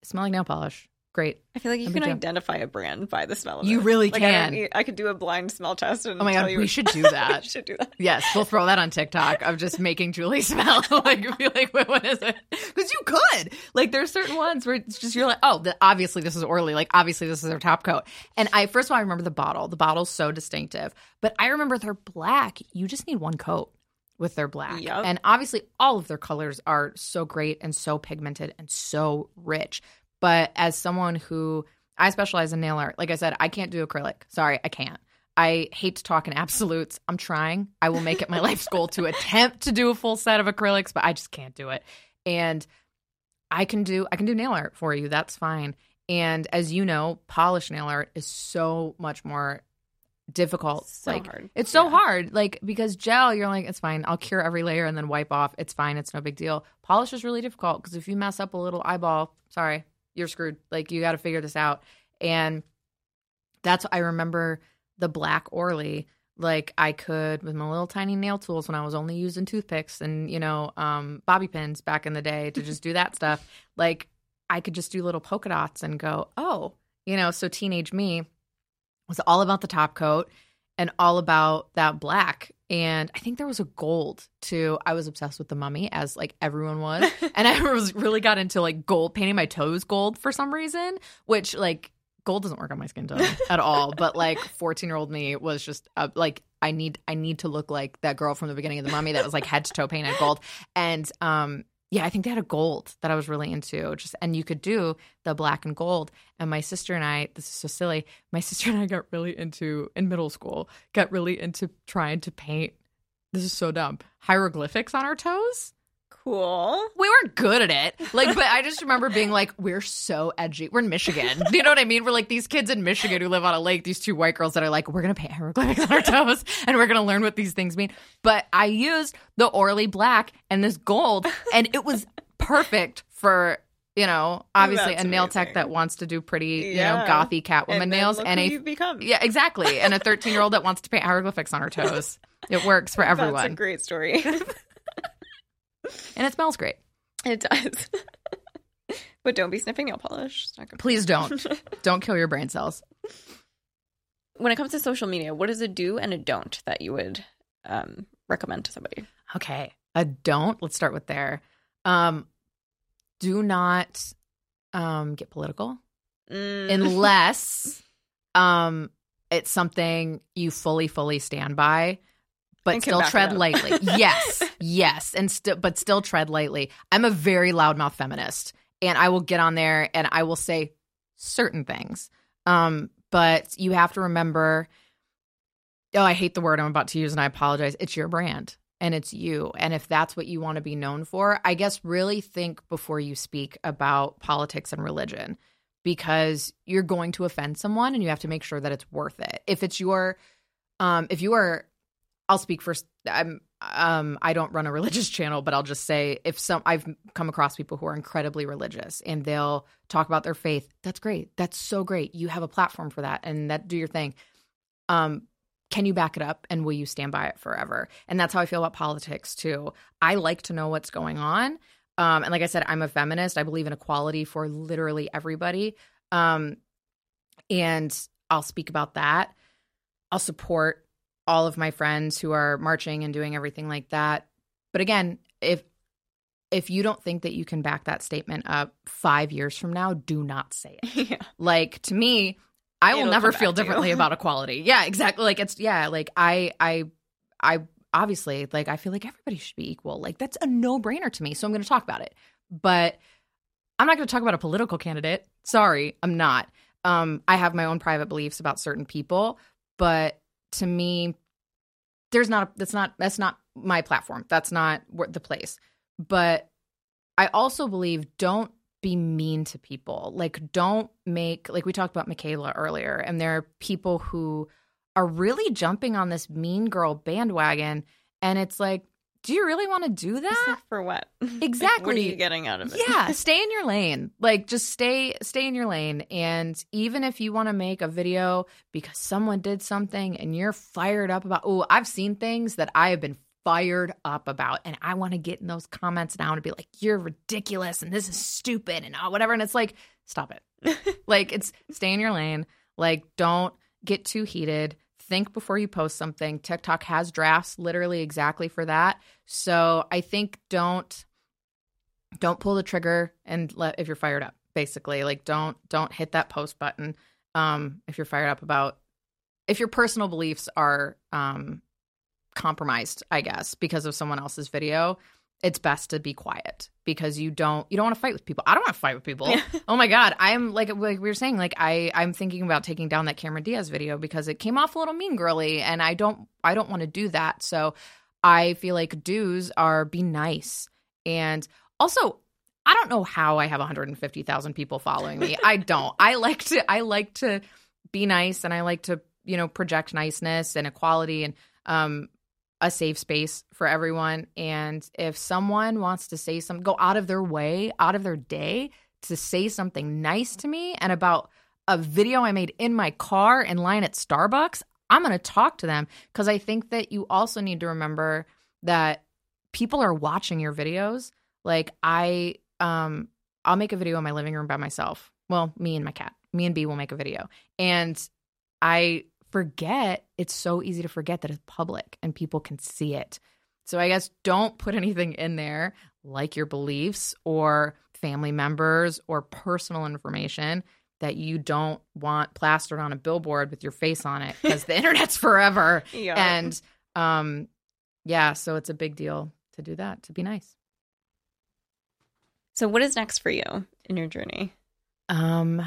smell like nail polish. Great. I feel like you can identify a brand by the smell of You it. really Like, can. need- I could do a blind smell test and Oh my god, you we should do that. we should do that. Yes, we'll throw that on TikTok of just making Julie smell like be like, wait, what is it? Because you could. Like, there's certain ones where it's just you're like, oh, the, obviously this is Orly. Like, obviously this is their top coat. And I first of all, I remember the bottle. The bottle's so distinctive. But I remember they're black. You just need one coat with their black. Yep. And obviously all of their colors are so great and so pigmented and so rich. But as someone who I specialize in nail art, like I said, I can't do acrylic. Sorry, I can't. I hate to talk in absolutes. I'm trying. I will make it my life's goal to attempt to do a full set of acrylics, but I just can't do it. And I can do I can do nail art for you. That's fine. And as you know, polished nail art is so much more difficult. So like hard. it's so Yeah. hard. Like because gel, you're like, it's fine. I'll cure every layer and then wipe off. It's fine. It's no big deal. Polish is really difficult because if you mess up a little eyeball, sorry, you're screwed. Like you got to figure this out. And that's I remember the black Orly. Like I could with my little tiny nail tools when I was only using toothpicks and you know um, bobby pins back in the day to just do that stuff. Like I could just do little polka dots and go, oh, you know. So teenage me was all about the top coat and all about that black. And I think there was a gold too. I was obsessed with the mummy, as like everyone was. and I was really got into like gold, painting my toes gold for some reason, which like gold doesn't work on my skin tone at all. But like 14 year old me was just uh, like, I need, I need to look like that girl from the beginning of the mummy that was like head to toe painted gold. And um, yeah, I think they had a gold that I was really into. Just and you could do the black and gold. And my sister and I, this is so silly. My sister and I got really into in middle school, got really into trying to paint. This is so dumb. Hieroglyphics on our toes. Cool. We weren't good at it. Like, but I just remember being like, we're so edgy. We're in Michigan. You know what I mean? We're like these kids in Michigan who live on a lake, these two white girls that are like, we're going to paint hieroglyphics on our toes and we're going to learn what these things mean. But I used the Orly black and this gold, and it was perfect for, you know, obviously That's a nail amazing. tech that wants to do pretty, you know, gothy Catwoman and nails and a you've become. yeah, exactly. And a 13 year old that wants to paint hieroglyphics on her toes. It works for That's a everyone. great story. and it smells great. it does. but don't be sniffing nail polish. It's not good. Please don't. don't kill your brain cells. When it comes to social media, what is a do and a don't that you would um, recommend to somebody? Okay. A don't. Let's start with there. Um, do not um, get political Mm. unless um, it's something you fully, fully stand by, but still tread lightly. yes, yes, and still, but still tread lightly. I'm a very loudmouth feminist, and I will get on there and I will say certain things. Um, but you have to remember. Oh, I hate the word I'm about to use, and I apologize. It's your brand and it's you. And if that's what you want to be known for, I guess really think before you speak about politics and religion because you're going to offend someone and you have to make sure that it's worth it. If it's your um if you are I'll speak first I'm um I don't run a religious channel, but I'll just say if some I've come across people who are incredibly religious and they'll talk about their faith. That's great. That's so great. You have a platform for that and that do your thing. Um can you back it up and will you stand by it forever? And that's how I feel about politics too. I like to know what's going on. Um, and like I said, I'm a feminist. I believe in equality for literally everybody. Um, and I'll speak about that. I'll support all of my friends who are marching and doing everything like that. But again, if if you don't think that you can back that statement up five years from now, do not say it. Yeah. like to me i will It'll never feel back to you. differently about equality. Yeah exactly. Like it's yeah like i i i obviously like i feel like everybody should be equal. Like that's a no-brainer to me so i'm going to talk about it. But i'm not going to talk about a political candidate. Sorry i'm not. Um i have my own private beliefs about certain people but to me there's not that's not that's not my platform that's not the place but i also believe don't be mean to people. Like, don't make, like, we talked about Michaela earlier, and there are people who are really jumping on this mean girl bandwagon. And it's like, do you really want to do that? like, for what? Like, Exactly. what are you getting out of it? yeah, stay in your lane. Like just stay stay in your lane and even if you want to make a video because someone did something and you're fired up about oh, I've seen things that I have been fired up about and I want to get in those comments now and be like you're ridiculous and this is stupid and oh, whatever and it's like stop it. like it's stay in your lane. Like don't get too heated. Think before you post something. TikTok has drafts literally exactly for that. So I think don't don't pull the trigger and let if you're fired up basically like don't don't hit that post button um if you're fired up about if your personal beliefs are um compromised i guess because of someone else's video it's best to be quiet because you don't you don't want to fight with people i don't want to fight with people Yeah. oh my god i'm like like we were saying like i i'm thinking about taking down that cameron diaz video because it came off a little mean girly and i don't i don't want to do that so i feel like dues are be nice and also I don't know how I have 150,000 people following me. I don't. I like to I like to be nice and I like to, you know, project niceness and equality and um a safe space for everyone and if someone wants to say something go out of their way, out of their day to say something nice to me and about a video I made in my car in line at Starbucks, I'm going to talk to them because I think that you also need to remember that people are watching your videos. Like I um I'll make a video in my living room by myself. Well, me and my cat. Me and B will make a video. And I forget it's so easy to forget that it's public and people can see it. So I guess don't put anything in there like your beliefs or family members or personal information that you don't want plastered on a billboard with your face on it because the internet's forever. Yeah. And um yeah, so it's a big deal to do that, to be nice. so, what is next for you in your journey? Um,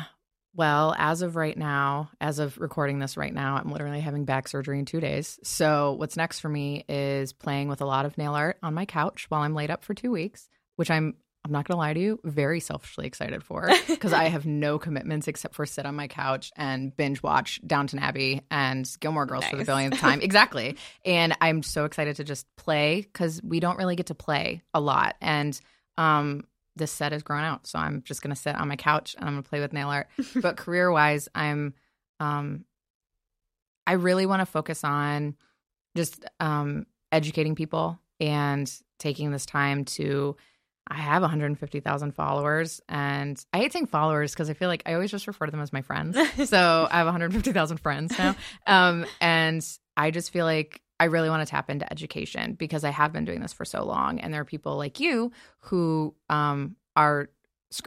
well, as of right now, as of recording this right now, I'm literally having back surgery in two days. So, what's next for me is playing with a lot of nail art on my couch while I'm laid up for two weeks, which I'm I'm not gonna lie to you, very selfishly excited for because I have no commitments except for sit on my couch and binge watch Downton Abbey and Gilmore Girls for the billionth time. exactly. And I'm so excited to just play because we don't really get to play a lot. And um this set is grown out. So I'm just gonna sit on my couch and I'm gonna play with nail art. But career wise, I'm um I really want to focus on just um educating people and taking this time to I have 150,000 followers and I hate saying followers because I feel like I always just refer to them as my friends. so I have 150,000 friends now. Um, and I just feel like I really want to tap into education because I have been doing this for so long. And there are people like you who um, are,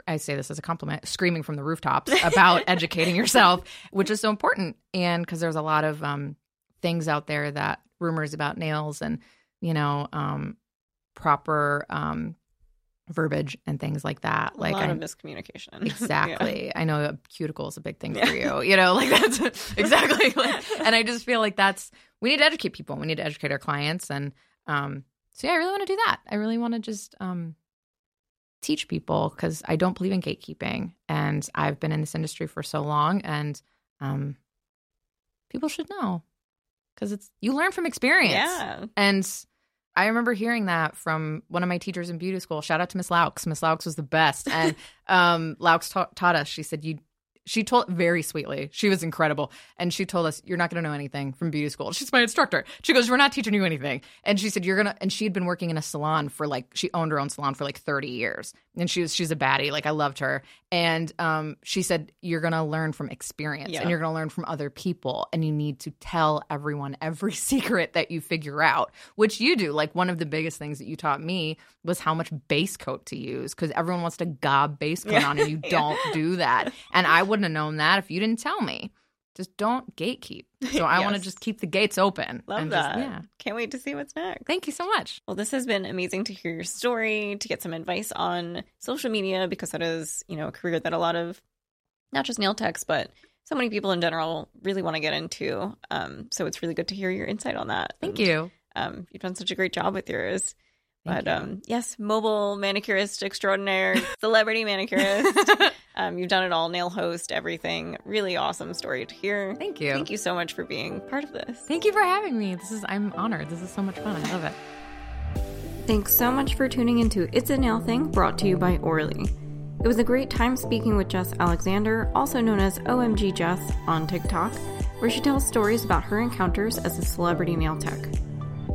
I say this as a compliment, screaming from the rooftops about educating yourself, which is so important. And because there's a lot of um, things out there that rumors about nails and, you know, um, proper um, verbiage and things like that. A like of miscommunication. Exactly. I know a cuticle is a big thing Yeah. for you. You know, like that's exactly. Like, and I just feel like that's we need to educate people. We need to educate our clients, and um, so yeah, I really want to do that. I really want to just um, teach people because I don't believe in gatekeeping, and I've been in this industry for so long, and um, people should know because it's you learn from experience. Yeah. And I remember hearing that from one of my teachers in beauty school. Shout out to Miss Laux. Miss Laux was the best. And um, Laux ta- taught us. She said, "You." She told very sweetly. She was incredible, and she told us, "You're not going to know anything from beauty school." She's my instructor. She goes, "We're not teaching you anything." And she said, "You're gonna." And she had been working in a salon for like she owned her own salon for like 30 years, and she was she's a baddie. Like I loved her, and um, she said, "You're gonna learn from experience, Yeah. and you're going to learn from other people and you need to tell everyone every secret that you figure out which you do like one of the biggest things that you taught me was how much base coat to use because everyone wants to gob base coat Yeah. on and you don't do that and i wouldn't have known that if you didn't tell me just don't gatekeep so i want to just keep the gates open Love and just- that. yeah Can't wait to see what's next. thank you so much Well, this has been amazing to hear your story, to get some advice on social media, because that is, you know, a career that a lot of not just nail techs, but so many people in general really want to get into. Um, so it's really good to hear your insight on that. thank And, you Um, you've done such a great job with yours. Thank but you. um, yes, mobile manicurist extraordinaire, celebrity manicurist. um, you've done it all, nail host, everything. Really awesome story to hear. thank you Thank you so much for being part of this. thank you for having me this is i'm honored this is so much fun i love it Thanks so much for tuning into It's a Nail Thing brought to you by Orly. It was a great time speaking with Jess Alexander, also known as OMG Jess on TikTok, where she tells stories about her encounters as a celebrity nail tech.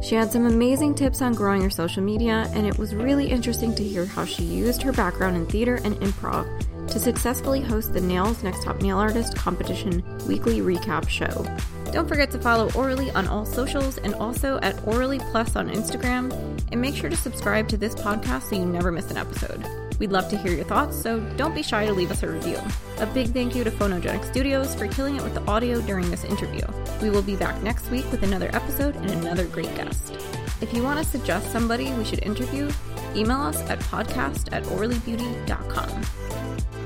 She had some amazing tips on growing her social media, and it was really interesting to hear how she used her background in theater and improv to successfully host the Nails Next Top Nail Artist competition weekly recap show. Don't forget to follow Orly on all socials and also at Orly Plus on Instagram, and make sure to subscribe to this podcast so you never miss an episode. We'd love to hear your thoughts, so don't be shy to leave us a review. A big thank you to Phonogenic Studios for killing it with the audio during this interview. We will be back next week with another episode and another great guest. If you want to suggest somebody we should interview, email us at podcast at orlybeauty.com.